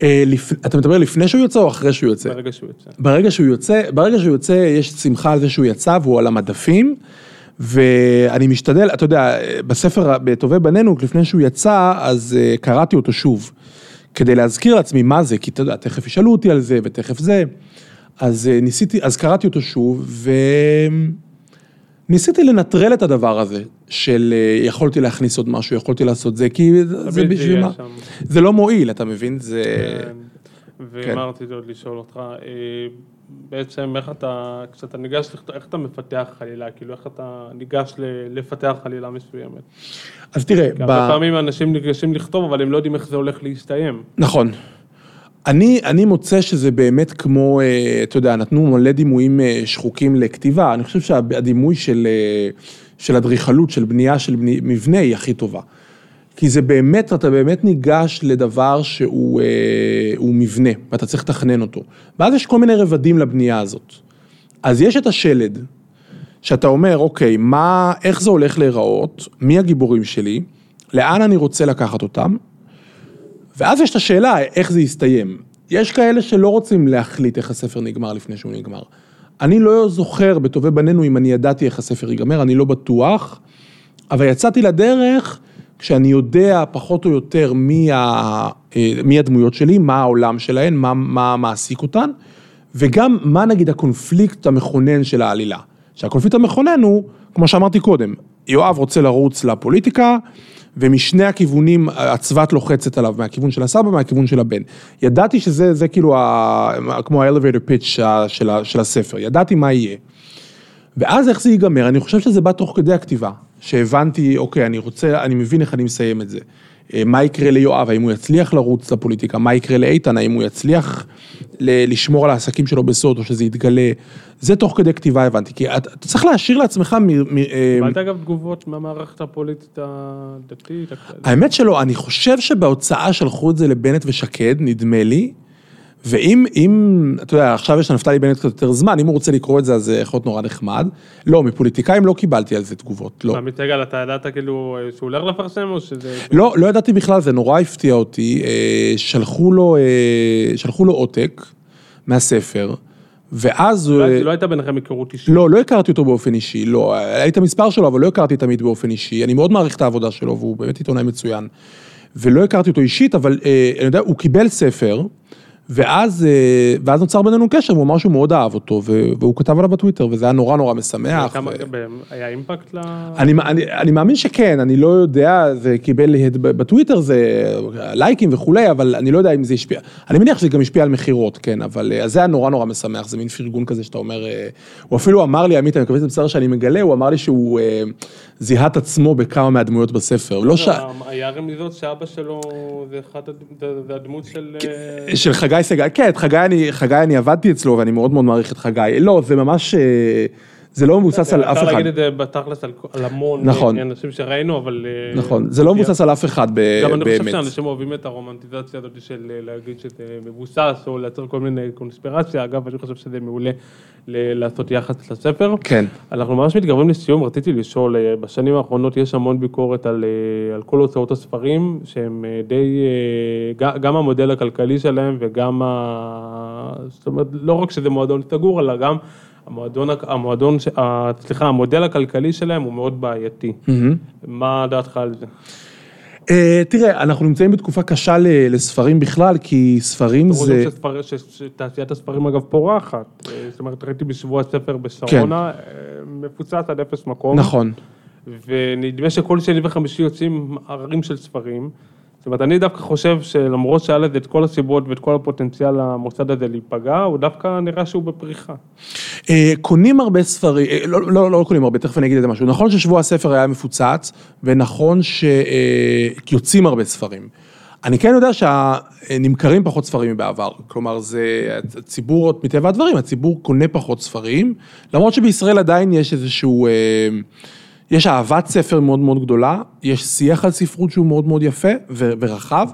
אה, אתה מדבר לפני שהוא יוצא או אחרי שהוא יוצא? ברגע שהוא יוצא. ברגע שהוא יוצא, ברגע שהוא יוצא יש שמחה על זה שהוא יצא והוא על המדפים. ואני משתדל, אתה יודע, בספר בטובי בנינו, לפני שהוא יצא, אז אה, קראתי אותו שוב, כדי להזכיר לעצמי מה זה, כי אתה יודע, תכף ישאלו אותי על זה ותכף זה. אז ניסיתי, אז קראתי אותו שוב, ו... ניסיתי לנטרל את הדבר הזה, של אה, יכולתי להכניס עוד משהו, יכולתי לעשות זה, כי זה בשביל מה, זה לא מועיל, אתה מבין? זה... כן. ואמרתי עוד לשאול אותך, אה, בעצם איך אתה, כשאתה ניגש, איך אתה מפתח חלילה, כאילו איך אתה ניגש לפתח חלילה מסוימת? אז תראה, כי הרבה פעמים אנשים ניגשים לכתוב, אבל הם לא יודעים איך זה הולך להסתיים. נכון. אני, אני מוצא שזה באמת כמו, אה, אתה יודע, נתנו מלא דימויים אה, שחוקים לכתיבה, אני חושב שהדימוי של, אה, של אדריכלות, של בנייה של מבנה היא הכי טובה. כי זה באמת, אתה באמת ניגש לדבר שהוא הוא מבנה, ואתה צריך לתכנן אותו. ואז יש כל מיני רבדים לבנייה הזאת. אז יש את השלד, שאתה אומר, אוקיי, מה, איך זה הולך להיראות, מי הגיבורים שלי, לאן אני רוצה לקחת אותם, ואז יש את השאלה, איך זה יסתיים. יש כאלה שלא רוצים להחליט איך הספר נגמר לפני שהוא נגמר. אני לא זוכר בטובי בנינו אם אני ידעתי איך הספר ייגמר, אני לא בטוח, אבל יצאתי לדרך כשאני יודע פחות או יותר מי, ה, אה, מי הדמויות שלי, מה העולם שלהן, מה, מה מעסיק אותן, וגם מה נגיד הקונפליקט המכונן של העלילה. שהקונפליקט המכונן הוא, כמו שאמרתי קודם, יואב רוצה לרוץ לפוליטיקה, ומשני הכיוונים הצבת לוחצת עליו, מהכיוון של הסבא, מהכיוון של הבן. ידעתי שזה זה כאילו ה, כמו ה-elevator pitch של, של הספר, ידעתי מה יהיה. ואז איך זה ייגמר? אני חושב שזה בא תוך כדי הכתיבה, שהבנתי, אוקיי, אני רוצה, אני מבין איך אני מסיים את זה. אה, מה יקרה ליואב, האם הוא יצליח לרוץ לפוליטיקה, מה יקרה לאיתן, האם הוא יצליח לשמור על העסקים שלו בסוד או שזה יתגלה, זה תוך כדי כתיבה הבנתי, כי אתה צריך להשאיר לעצמך... אה, קיבלת אגב תגובות מהמערכת הפוליטית הדתית? האמת שלא, אני חושב שבהוצאה שלחו את זה לבנט ושקד, נדמה לי, ואם, אם, אתה יודע, עכשיו יש לנפתלי בנט קצת יותר זמן, אם הוא רוצה לקרוא את זה, אז זה יכול להיות נורא נחמד. לא, מפוליטיקאים לא קיבלתי על זה תגובות, לא. מה, מתגל, אתה ידעת כאילו שהוא הולך לפרסם או שזה... לא, לא ידעתי בכלל, זה נורא הפתיע אותי. אה, שלחו לו, אה, שלחו לו עותק מהספר. ואז הוא... לא, לא הייתה ביניכם היכרות אישית. לא, לא הכרתי אותו באופן אישי, לא, היה את המספר שלו, אבל לא הכרתי תמיד באופן אישי. אני מאוד מעריך את העבודה שלו, והוא באמת עיתונאי מצוין. ולא הכרתי אותו אישית, אבל אני יודע, הוא קיבל ספר. ואז, אה, ואז נוצר בינינו קשר, הוא אמר שהוא מאוד אהב אותו, והוא כתב עליו בטוויטר, וזה היה נורא נורא משמח. כמה, ו... היה אימפקט ל... אני, אני, אני מאמין שכן, אני לא יודע, זה קיבל בטוויטר, זה לייקים וכולי, אבל אני לא יודע אם זה השפיע, אני מניח שזה גם השפיע על מכירות, כן, אבל אה, זה היה נורא נורא משמח, זה מין פרגון כזה שאתה אומר, אה, הוא אפילו אמר לי, עמית, אני מקווה שזה בסדר שאני מגלה, הוא אמר לי שהוא זיהה את עצמו בכמה מהדמויות בספר, לא ש... היה רמיזות שאבא שלו זה הדמות של... של חגי. חגי סגל, כן, את חגי אני, חגי אני עבדתי אצלו ואני מאוד מאוד מעריך את חגי. לא, זה ממש, אה, זה לא מבוסס על אף אחד. אפשר להגיד את זה בתכלס על המון נכון. אנשים שראינו, אבל... אה, נכון, זה לא מבוסס על אף אחד באמת. גם אני חושב שאנשים אוהבים את הרומנטיזציה הזאת של אה, להגיד שזה מבוסס, או לייצר כל מיני קונספירציה. אגב, אני חושב שזה מעולה לעשות יחס לספר. כן. אנחנו ממש מתקרבים לסיום, רציתי לשאול, בשנים האחרונות יש המון ביקורת על, על כל הוצאות הספרים, שהם די, גם המודל הכלכלי שלהם וגם, ה... זאת אומרת, לא רק שזה מועדון סגור, אלא גם המועדון, המועדון, סליחה, המודל הכלכלי שלהם הוא מאוד בעייתי. מה דעתך על זה? אה, תראה, אנחנו נמצאים בתקופה קשה לספרים בכלל, כי ספרים זה... שתעשיית הספרים אגב פורחת. אה, זאת אומרת, ראיתי בשבוע הספר בשרונה, כן. אה, מפוצץ עד אפס מקום. נכון. ונדמה שכל שני וחמישי יוצאים עררים של ספרים. זאת אומרת, אני דווקא חושב שלמרות שהיה לזה את כל הסיבות ואת כל הפוטנציאל למוסד הזה להיפגע, הוא דווקא נראה שהוא בפריחה. אה, קונים הרבה ספרים, אה, לא, לא, לא קונים הרבה, תכף אני אגיד את זה משהו. נכון ששבוע הספר היה מפוצץ, ונכון שיוצאים הרבה ספרים. אני כן יודע שנמכרים פחות ספרים מבעבר, כלומר זה, הציבור, מטבע הדברים, הציבור קונה פחות ספרים, למרות שבישראל עדיין יש איזשהו... אה, יש אהבת ספר מאוד מאוד גדולה, יש שיח על ספרות שהוא מאוד מאוד יפה ורחב,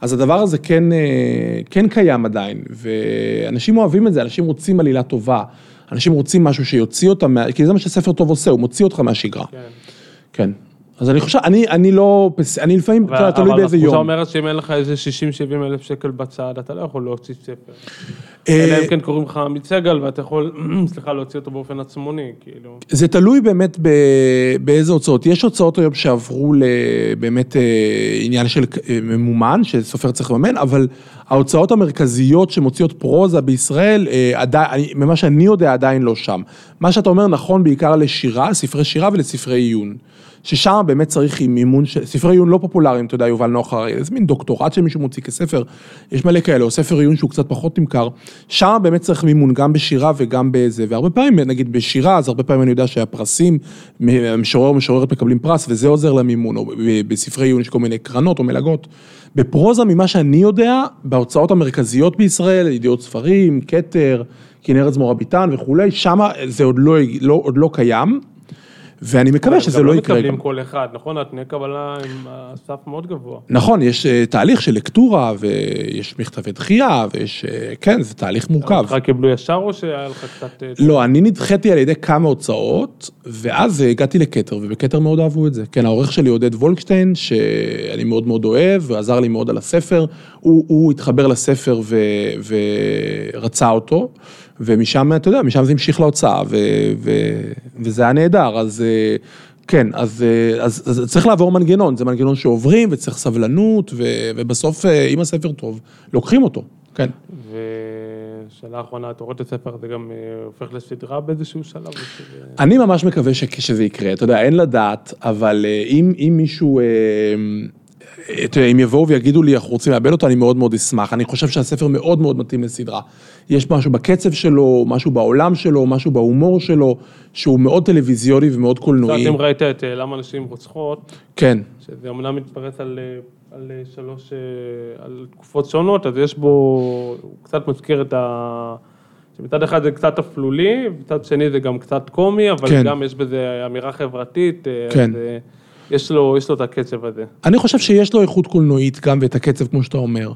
אז הדבר הזה כן, אה, כן קיים עדיין, ואנשים אוהבים את זה, אנשים רוצים עלילה טובה, אנשים רוצים משהו שיוציא אותם, כי זה מה שספר טוב עושה, הוא מוציא אותך מהשגרה. כן. כן. אז אני חושב, אני, אני לא, אני לפעמים, אתה תלוי באיזה יום. אבל התחושה אומרת שאם אין לך איזה 60-70 אלף שקל בצד, אתה לא יכול להוציא ספר. אה, אלא אם כן קוראים לך עמית סגל, ואתה יכול, סליחה, להוציא אותו באופן עצמוני, כאילו. זה תלוי באמת באיזה הוצאות. יש הוצאות היום שעברו לבאמת אה, עניין של אה, ממומן, שסופר צריך לממן, אבל ההוצאות המרכזיות שמוציאות פרוזה בישראל, עדיין, ממה שאני יודע, עדיין לא שם. מה שאתה אומר נכון בעיקר לשירה, ספרי שירה ולספרי עיון. ששם באמת צריך עם מימון, ספרי עיון לא פופולריים, אתה יודע, יובל נוח הרי, זה מין דוקטורט שמישהו מוציא כספר, יש מלא כאלה, או ספר עיון שהוא קצת פחות נמכר, שם באמת צריך מימון גם בשירה וגם בזה, והרבה פעמים, נגיד בשירה, אז הרבה פעמים אני יודע שהפרסים, משורר או משוררת מקבלים פרס, וזה עוזר למימון, או בספרי עיון יש כל מיני קרנות או מלגות. בפרוזה, ממה שאני יודע, בהוצאות המרכזיות בישראל, ידיעות ספרים, כתר, כנרת זמורה ביטן וכולי, שם זה עוד לא, לא, עוד לא קיים. ואני מקווה שזה לא יקרה גם לא. מקבלים כל אחד, נכון? התנאי קבלה הם הסף מאוד גבוה. נכון, יש אה, תהליך של לקטורה, ויש מכתבי דחייה, ויש, אה, כן, זה תהליך מורכב. אותך קיבלו ישר או שהיה לך קצת... אה, לא, אני נדחיתי על ידי כמה הוצאות, ואז הגעתי לכתר, ובכתר מאוד אהבו את זה. כן, העורך שלי עודד וולקשטיין, שאני מאוד מאוד אוהב, ועזר לי מאוד על הספר, הוא, הוא התחבר לספר ו, ורצה אותו, ומשם, אתה יודע, משם זה המשיך להוצאה, ו, ו, וזה היה נהדר, אז... אה, כן, אז, אה, אז, אז צריך לעבור מנגנון, זה מנגנון שעוברים וצריך סבלנות, ו, ובסוף, אה, אם הספר טוב, לוקחים אותו, כן. ושאלה אחרונה, אתה רואה את הספר הזה גם הופך לסדרה באיזשהו שלב? שזה- אני ממש מקווה שזה יקרה, אתה יודע, אין לדעת, אבל אם, אם מישהו, אתה יודע, אם יבואו ויגידו לי, אנחנו רוצים לאבד אותו, אני מאוד מאוד אשמח. אני חושב שהספר מאוד מאוד מתאים לסדרה. יש משהו בקצב שלו, משהו בעולם שלו, משהו בהומור שלו, שהוא מאוד טלוויזיוני ומאוד קולנועי. אם ראית את אה, למה נשים רוצחות, כן, שזה אמנם מתפרס על, אה, על אה, שלוש, אה, על תקופות שונות, אז יש בו, הוא קצת מזכיר את ה... שמצד אחד זה קצת אפלולי, מצד שני זה גם קצת קומי, אבל כן. גם יש בזה אמירה חברתית, אה, כן. אז אה, יש לו, יש לו את הקצב הזה. אני חושב שיש לו איכות קולנועית גם ואת הקצב, כמו שאתה אומר.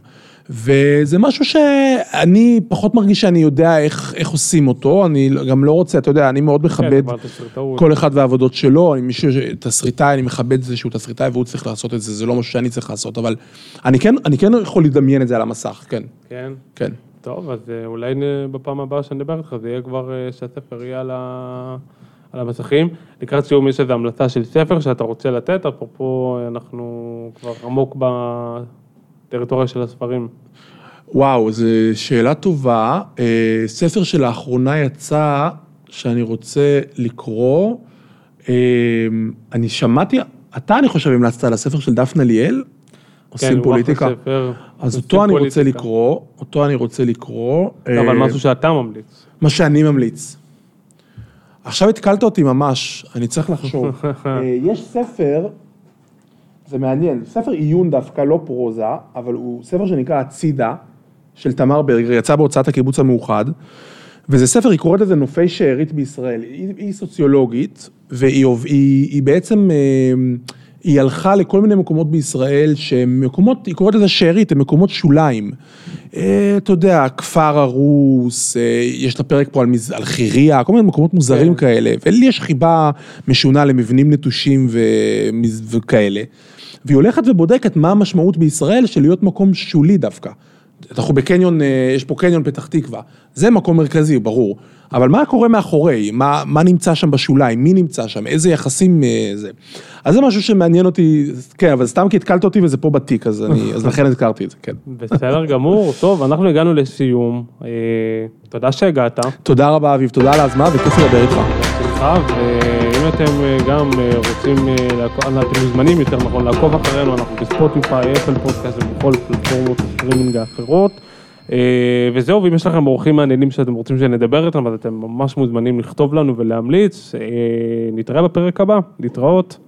וזה משהו שאני פחות מרגיש שאני יודע איך, איך עושים אותו, אני גם לא רוצה, אתה יודע, אני מאוד כן, מכבד תסרטאות. כל אחד והעבודות שלו, אני מישהו, תסריטאי, אני מכבד את זה שהוא תסריטאי והוא צריך לעשות את זה, זה לא משהו שאני צריך לעשות, אבל אני כן, אני כן יכול לדמיין את זה על המסך, כן, כן. כן. טוב, אז אה, אולי בפעם הבאה שאני אדבר איתך, זה יהיה כבר אה, שהספר יהיה על, ה... על המסכים. לקראת סיום יש איזו המלצה של ספר שאתה רוצה לתת, אפרופו אנחנו כבר עמוק בטריטוריה של הספרים. וואו, זו שאלה טובה. אה, ספר שלאחרונה יצא, שאני רוצה לקרוא, אה, אני שמעתי, אתה אני חושב המלצת על הספר של דפנה ליאל, עושים כן, הוא פוליטיקה. אחלה ספר. אז עושים אותו אני רוצה פוליטיקה. לקרוא, אותו אני רוצה לקרוא. אבל אה, משהו שאתה ממליץ. מה שאני ממליץ. עכשיו התקלת אותי ממש, אני צריך לחשוב. אה, יש ספר, זה מעניין, ספר עיון דווקא, לא פרוזה, אבל הוא ספר שנקרא הצידה, של תמר ברגר, יצא בהוצאת הקיבוץ המאוחד, וזה ספר, היא קוראת לזה נופי שארית בישראל. היא, היא סוציולוגית, והיא היא, היא בעצם, אה, היא הלכה לכל מיני מקומות בישראל שהם מקומות, היא קוראת לזה שארית, הם מקומות שוליים. אה, אתה יודע, כפר הרוס, אה, יש לה פרק פה על, מז- על חירייה, כל מיני מקומות מוזרים כן. כאלה, ולי יש חיבה משונה למבנים נטושים ומז- וכאלה. והיא הולכת ובודקת מה המשמעות בישראל של להיות מקום שולי דווקא. אנחנו בקניון, אה, יש פה קניון פתח תקווה, זה מקום מרכזי, ברור. אבל מה קורה מאחורי? מה, מה נמצא שם בשוליים? מי נמצא שם? איזה יחסים אה, זה? אז זה משהו שמעניין אותי, כן, אבל סתם כי התקלת אותי וזה פה בתיק, אז, אני, אז לכן הזכרתי את זה, כן. בסדר גמור, טוב, אנחנו הגענו לסיום. אה, תודה שהגעת. תודה רבה, אביב, תודה על ההזמנה, וכיף לדבר איתך. בשמחה, ואם אתם אה, גם אה, רוצים, אה, אתם מוזמנים יותר נכון לעקוב אחרינו, אנחנו בספוטיפיי, אפל פודקאסט ובכל פלטפורמות הסטרימינג האחרות. וזהו, ואם יש לכם אורחים מעניינים שאתם רוצים שנדבר איתם, אז אתם ממש מוזמנים לכתוב לנו ולהמליץ. אה, נתראה בפרק הבא, להתראות.